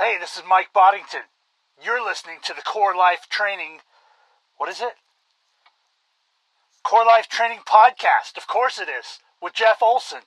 Hey, this is Mike Boddington. You're listening to the Core Life Training. What is it? Core Life Training Podcast. Of course it is, with Jeff Olson.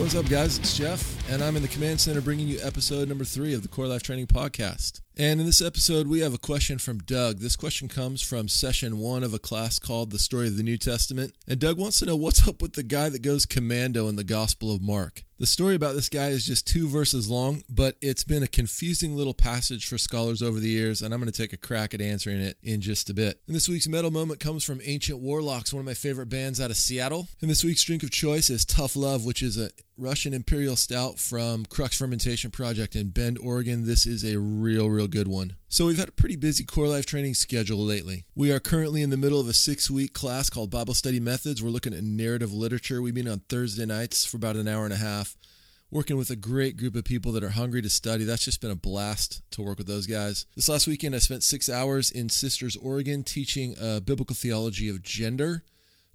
What's up, guys? It's Jeff, and I'm in the command center bringing you episode number three of the Core Life Training Podcast. And in this episode, we have a question from Doug. This question comes from session one of a class called The Story of the New Testament. And Doug wants to know what's up with the guy that goes commando in the Gospel of Mark. The story about this guy is just two verses long, but it's been a confusing little passage for scholars over the years, and I'm going to take a crack at answering it in just a bit. And this week's metal moment comes from Ancient Warlocks, one of my favorite bands out of Seattle. And this week's drink of choice is Tough Love, which is a Russian Imperial Stout from Crux Fermentation Project in Bend, Oregon. This is a real, real good one. So, we've had a pretty busy core life training schedule lately. We are currently in the middle of a six week class called Bible Study Methods. We're looking at narrative literature. We meet on Thursday nights for about an hour and a half, working with a great group of people that are hungry to study. That's just been a blast to work with those guys. This last weekend, I spent six hours in Sisters, Oregon, teaching a biblical theology of gender.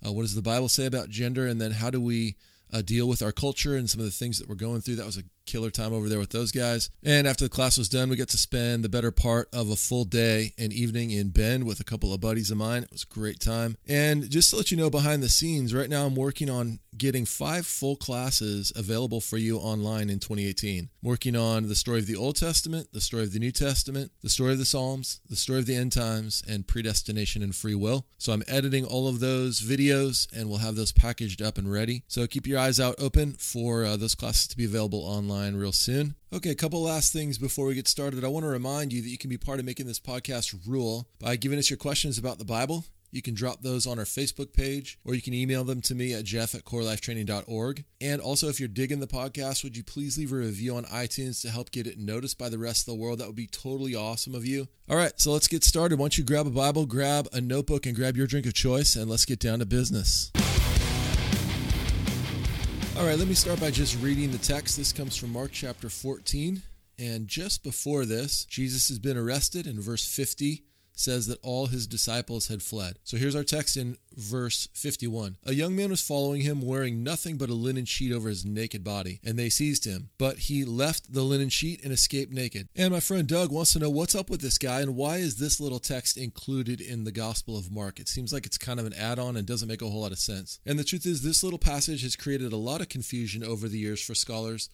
Uh, what does the Bible say about gender? And then how do we uh, deal with our culture and some of the things that we're going through? That was a killer time over there with those guys. And after the class was done, we got to spend the better part of a full day and evening in Bend with a couple of buddies of mine. It was a great time. And just to let you know behind the scenes, right now I'm working on getting five full classes available for you online in 2018. I'm working on the story of the Old Testament, the story of the New Testament, the story of the Psalms, the story of the end times, and predestination and free will. So I'm editing all of those videos and we'll have those packaged up and ready. So keep your eyes out open for uh, those classes to be available online real soon. Okay, a couple last things before we get started. I want to remind you that you can be part of making this podcast rule by giving us your questions about the Bible. You can drop those on our Facebook page or you can email them to me at jeff at corelifetraining.org. And also, if you're digging the podcast, would you please leave a review on iTunes to help get it noticed by the rest of the world? That would be totally awesome of you. All right, so let's get started. Once you grab a Bible, grab a notebook, and grab your drink of choice, and let's get down to business. All right, let me start by just reading the text. This comes from Mark chapter 14. And just before this, Jesus has been arrested, in verse 50 says that all his disciples had fled. So here's our text in verse 51. A young man was following him wearing nothing but a linen sheet over his naked body, and they seized him. But he left the linen sheet and escaped naked. And my friend Doug wants to know what's up with this guy and why is this little text included in the Gospel of Mark? It seems like it's kind of an add on and doesn't make a whole lot of sense. And the truth is, this little passage has created a lot of confusion over the years for scholars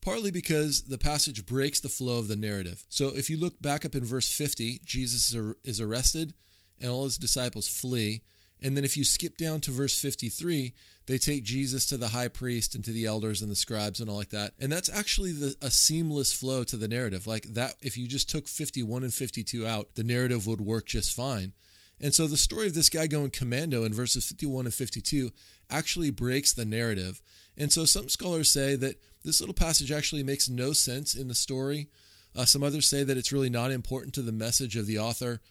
partly because the passage breaks the flow of the narrative. So if you look back up in verse 50, Jesus is arrested and all his disciples flee. And then if you skip down to verse 53, they take Jesus to the high priest and to the elders and the scribes and all like that. And that's actually the, a seamless flow to the narrative. Like that, if you just took 51 and 52 out, the narrative would work just fine. And so the story of this guy going commando in verses 51 and 52 actually breaks the narrative. And so some scholars say that this little passage actually makes no sense in the story. Uh, some others say that it's really not important to the message of the author.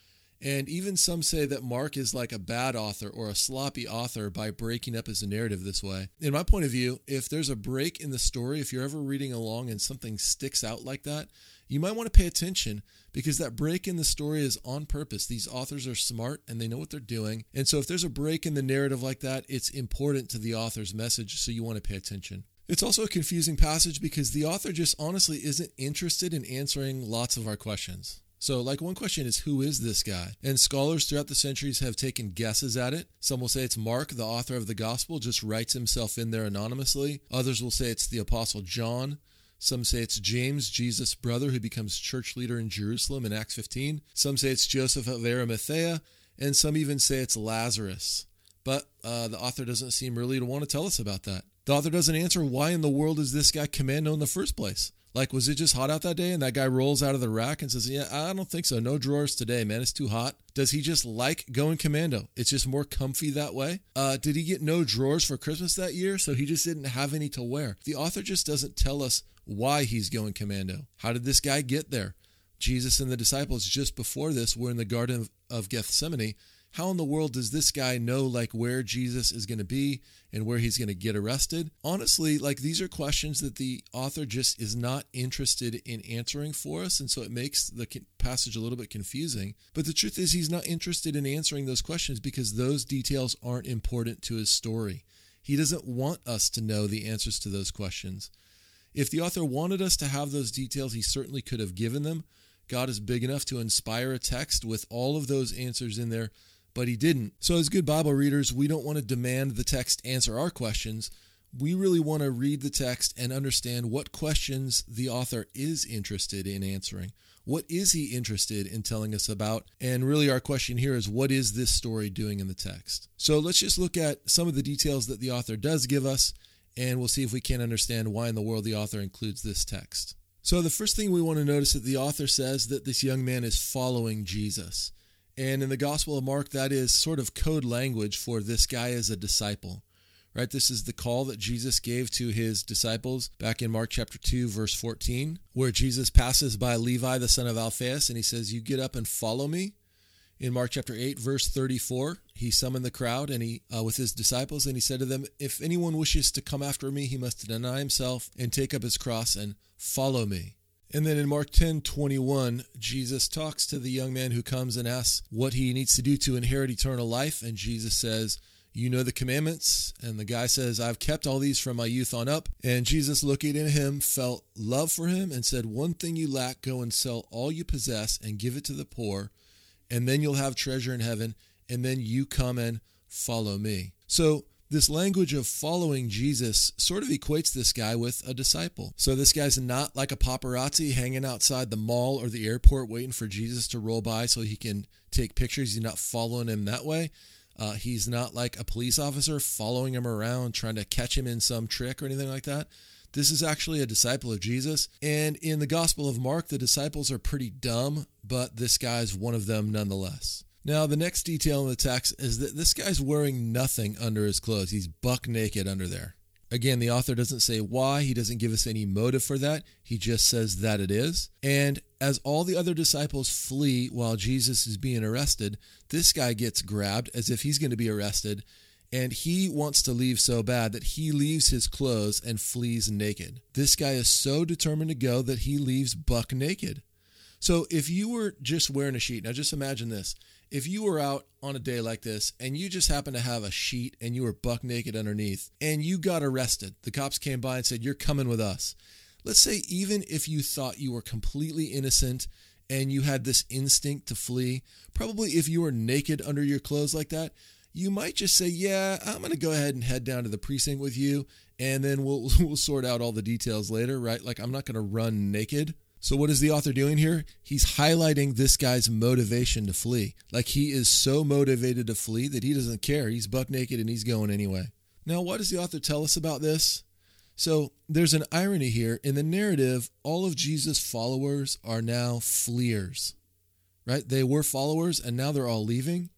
And even some say that Mark is like a bad author or a sloppy author by breaking up his narrative this way. In my point of view, if there's a break in the story, if you're ever reading along and something sticks out like that, you might want to pay attention because that break in the story is on purpose. These authors are smart and they know what they're doing. And so if there's a break in the narrative like that, it's important to the author's message, so you want to pay attention. It's also a confusing passage because the author just honestly isn't interested in answering lots of our questions. So, like, one question is, who is this guy? And scholars throughout the centuries have taken guesses at it. Some will say it's Mark, the author of the gospel, just writes himself in there anonymously. Others will say it's the apostle John. Some say it's James, Jesus' brother, who becomes church leader in Jerusalem in Acts 15. Some say it's Joseph of Arimathea. And some even say it's Lazarus. But uh, the author doesn't seem really to want to tell us about that. The author doesn't answer why in the world is this guy commando in the first place? Like, was it just hot out that day and that guy rolls out of the rack and says, Yeah, I don't think so. No drawers today, man. It's too hot. Does he just like going commando? It's just more comfy that way? Uh, did he get no drawers for Christmas that year? So he just didn't have any to wear. The author just doesn't tell us why he's going commando. How did this guy get there? Jesus and the disciples just before this were in the Garden of Gethsemane how in the world does this guy know like where Jesus is going to be and where he's going to get arrested? Honestly, like these are questions that the author just is not interested in answering for us. And so it makes the passage a little bit confusing. But the truth is, he's not interested in answering those questions because those details aren't important to his story. He doesn't want us to know the answers to those questions. If the author wanted us to have those details, he certainly could have given them. God is big enough to inspire a text with all of those answers in there but he didn't. So, as good Bible readers, we don't want to demand the text answer our questions. We really want to read the text and understand what questions the author is interested in answering. What is he interested in telling us about? And really, our question here is what is this story doing in the text? So, let's just look at some of the details that the author does give us, and we'll see if we can understand why in the world the author includes this text. So, the first thing we want to notice is that the author says that this young man is following Jesus. And in the Gospel of Mark, that is sort of code language for this guy is a disciple. Right? This is the call that Jesus gave to his disciples back in Mark chapter 2, verse 14, where Jesus passes by Levi, the son of Alphaeus, and he says, You get up and follow me. In Mark chapter 8, verse 34, he summoned the crowd and he uh, with his disciples, and he said to them, If anyone wishes to come after me, he must deny himself and take up his cross and follow me. And then in Mark 10 21, Jesus talks to the young man who comes and asks what he needs to do to inherit eternal life. And Jesus says, You know the commandments. And the guy says, I've kept all these from my youth on up. And Jesus, looking at him, felt love for him and said, One thing you lack, go and sell all you possess and give it to the poor, and then you'll have treasure in heaven. And then you come and follow me. So this language of following Jesus sort of equates this guy with a disciple. So this guy's not like a paparazzi hanging outside the mall or the airport waiting for Jesus to roll by so he can take pictures. He's not following him that way. Uh, he's not like a police officer following him around trying to catch him in some trick or anything like that. This is actually a disciple of Jesus. And in the Gospel of Mark, the disciples are pretty dumb, but this guy's one of them nonetheless. Now, the next detail in the text is that this guy's wearing nothing under his clothes. He's buck naked under there. Again, the author doesn't say why, he doesn't give us any motive for that. He just says that it is. And as all the other disciples flee while Jesus is being arrested, this guy gets grabbed as if he's going to be arrested. And he wants to leave so bad that he leaves his clothes and flees naked. This guy is so determined to go that he leaves buck naked. So if you were just wearing a sheet, now just imagine this if you were out on a day like this and you just happened to have a sheet and you were buck naked underneath and you got arrested, the cops came by and said, You're coming with us. Let's say, even if you thought you were completely innocent and you had this instinct to flee, probably if you were naked under your clothes like that, you might just say, "Yeah, I'm going to go ahead and head down to the precinct with you, and then we'll we'll sort out all the details later." Right? Like I'm not going to run naked. So, what is the author doing here? He's highlighting this guy's motivation to flee. Like he is so motivated to flee that he doesn't care. He's buck naked and he's going anyway. Now, what does the author tell us about this? So, there's an irony here. In the narrative, all of Jesus' followers are now fleers, right? They were followers and now they're all leaving.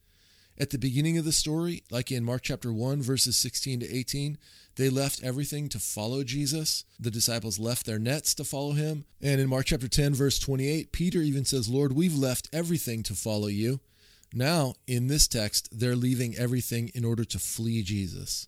At the beginning of the story, like in Mark chapter 1, verses 16 to 18, they left everything to follow Jesus. The disciples left their nets to follow him. And in Mark chapter 10, verse 28, Peter even says, Lord, we've left everything to follow you. Now, in this text, they're leaving everything in order to flee Jesus.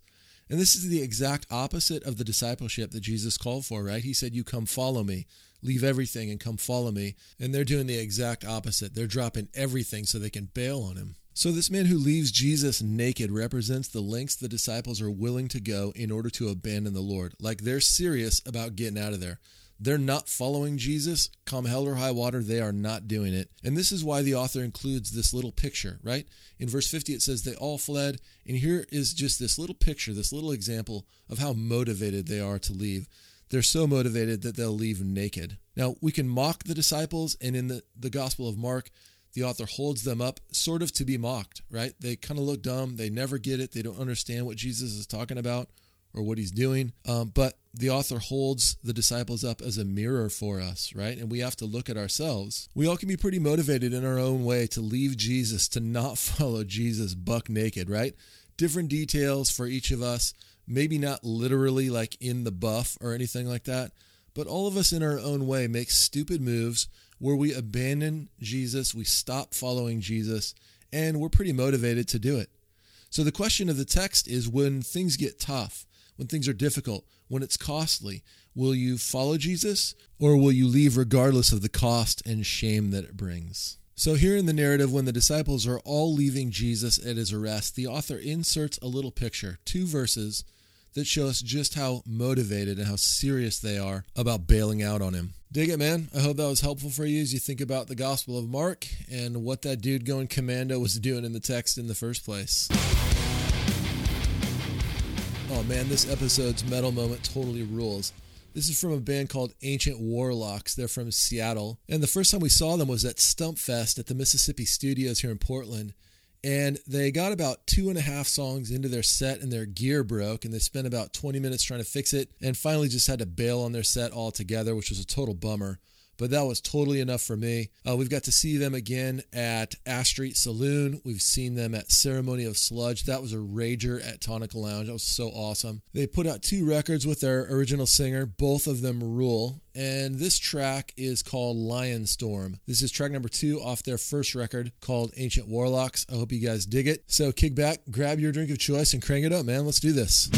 And this is the exact opposite of the discipleship that Jesus called for, right? He said, You come follow me, leave everything and come follow me. And they're doing the exact opposite. They're dropping everything so they can bail on him. So, this man who leaves Jesus naked represents the lengths the disciples are willing to go in order to abandon the Lord. Like they're serious about getting out of there. They're not following Jesus. Come hell or high water, they are not doing it. And this is why the author includes this little picture, right? In verse 50, it says, They all fled. And here is just this little picture, this little example of how motivated they are to leave. They're so motivated that they'll leave naked. Now, we can mock the disciples, and in the, the Gospel of Mark, the author holds them up sort of to be mocked, right? They kind of look dumb. They never get it. They don't understand what Jesus is talking about or what he's doing. Um, but the author holds the disciples up as a mirror for us, right? And we have to look at ourselves. We all can be pretty motivated in our own way to leave Jesus, to not follow Jesus buck naked, right? Different details for each of us, maybe not literally like in the buff or anything like that, but all of us in our own way make stupid moves where we abandon Jesus, we stop following Jesus, and we're pretty motivated to do it. So the question of the text is when things get tough, when things are difficult, when it's costly, will you follow Jesus or will you leave regardless of the cost and shame that it brings? So, here in the narrative, when the disciples are all leaving Jesus at his arrest, the author inserts a little picture, two verses that show us just how motivated and how serious they are about bailing out on him. Dig it, man. I hope that was helpful for you as you think about the Gospel of Mark and what that dude going commando was doing in the text in the first place. Oh man, this episode's metal moment totally rules. This is from a band called Ancient Warlocks. They're from Seattle. And the first time we saw them was at Stumpfest at the Mississippi Studios here in Portland. And they got about two and a half songs into their set and their gear broke. And they spent about 20 minutes trying to fix it and finally just had to bail on their set altogether, which was a total bummer but that was totally enough for me. Uh, we've got to see them again at Ash Street Saloon. We've seen them at Ceremony of Sludge. That was a rager at Tonic Lounge. That was so awesome. They put out two records with their original singer. Both of them rule. And this track is called Lion Storm. This is track number two off their first record called Ancient Warlocks. I hope you guys dig it. So kick back, grab your drink of choice, and crank it up, man. Let's do this.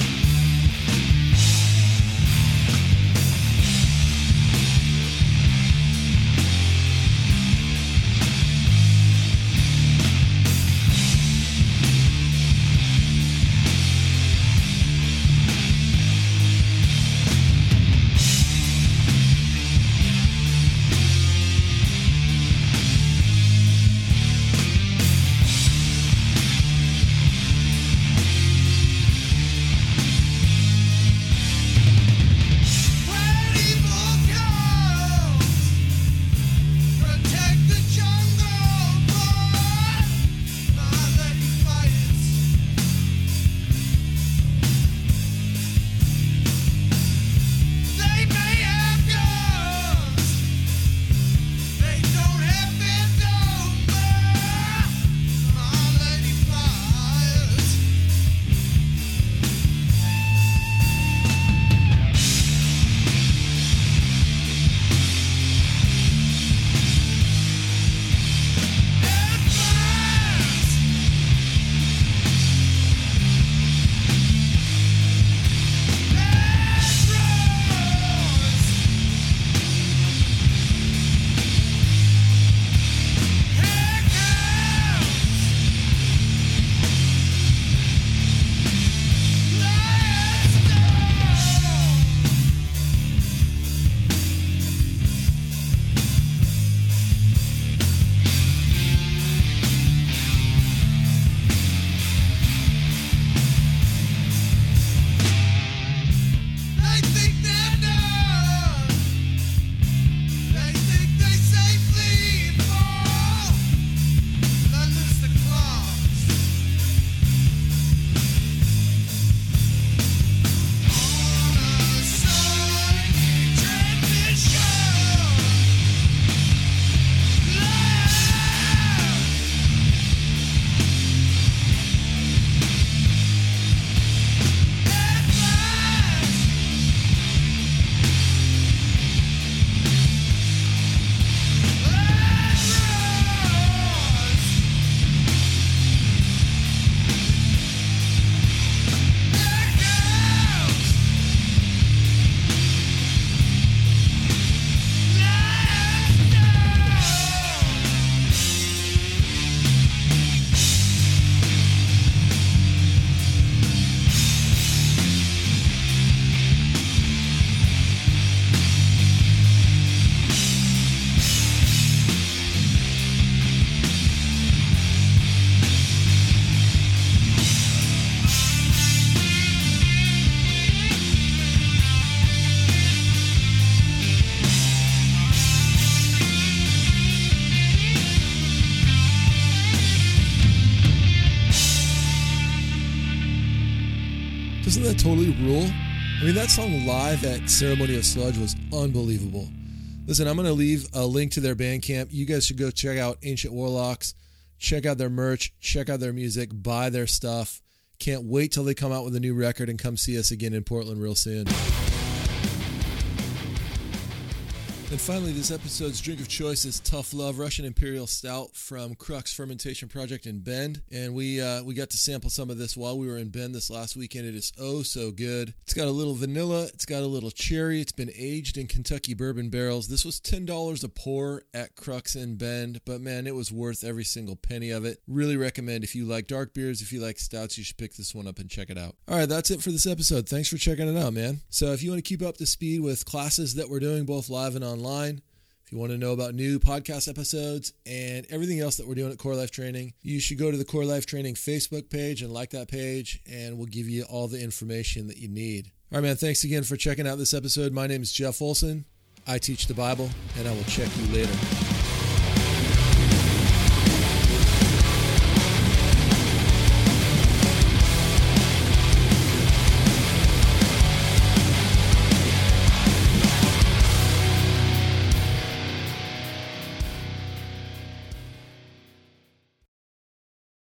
Doesn't that totally rule? I mean, that song live at Ceremony of Sludge was unbelievable. Listen, I'm going to leave a link to their Bandcamp. You guys should go check out Ancient Warlocks, check out their merch, check out their music, buy their stuff. Can't wait till they come out with a new record and come see us again in Portland real soon. And finally, this episode's drink of choice is Tough Love Russian Imperial Stout from Crux Fermentation Project in Bend. And we uh, we got to sample some of this while we were in Bend this last weekend. It is oh so good. It's got a little vanilla, it's got a little cherry. It's been aged in Kentucky bourbon barrels. This was $10 a pour at Crux in Bend, but man, it was worth every single penny of it. Really recommend if you like dark beers, if you like stouts, you should pick this one up and check it out. All right, that's it for this episode. Thanks for checking it out, man. So if you want to keep up to speed with classes that we're doing both live and online, online. If you want to know about new podcast episodes and everything else that we're doing at Core Life Training, you should go to the Core Life Training Facebook page and like that page, and we'll give you all the information that you need. All right, man, thanks again for checking out this episode. My name is Jeff Olson. I teach the Bible, and I will check you later.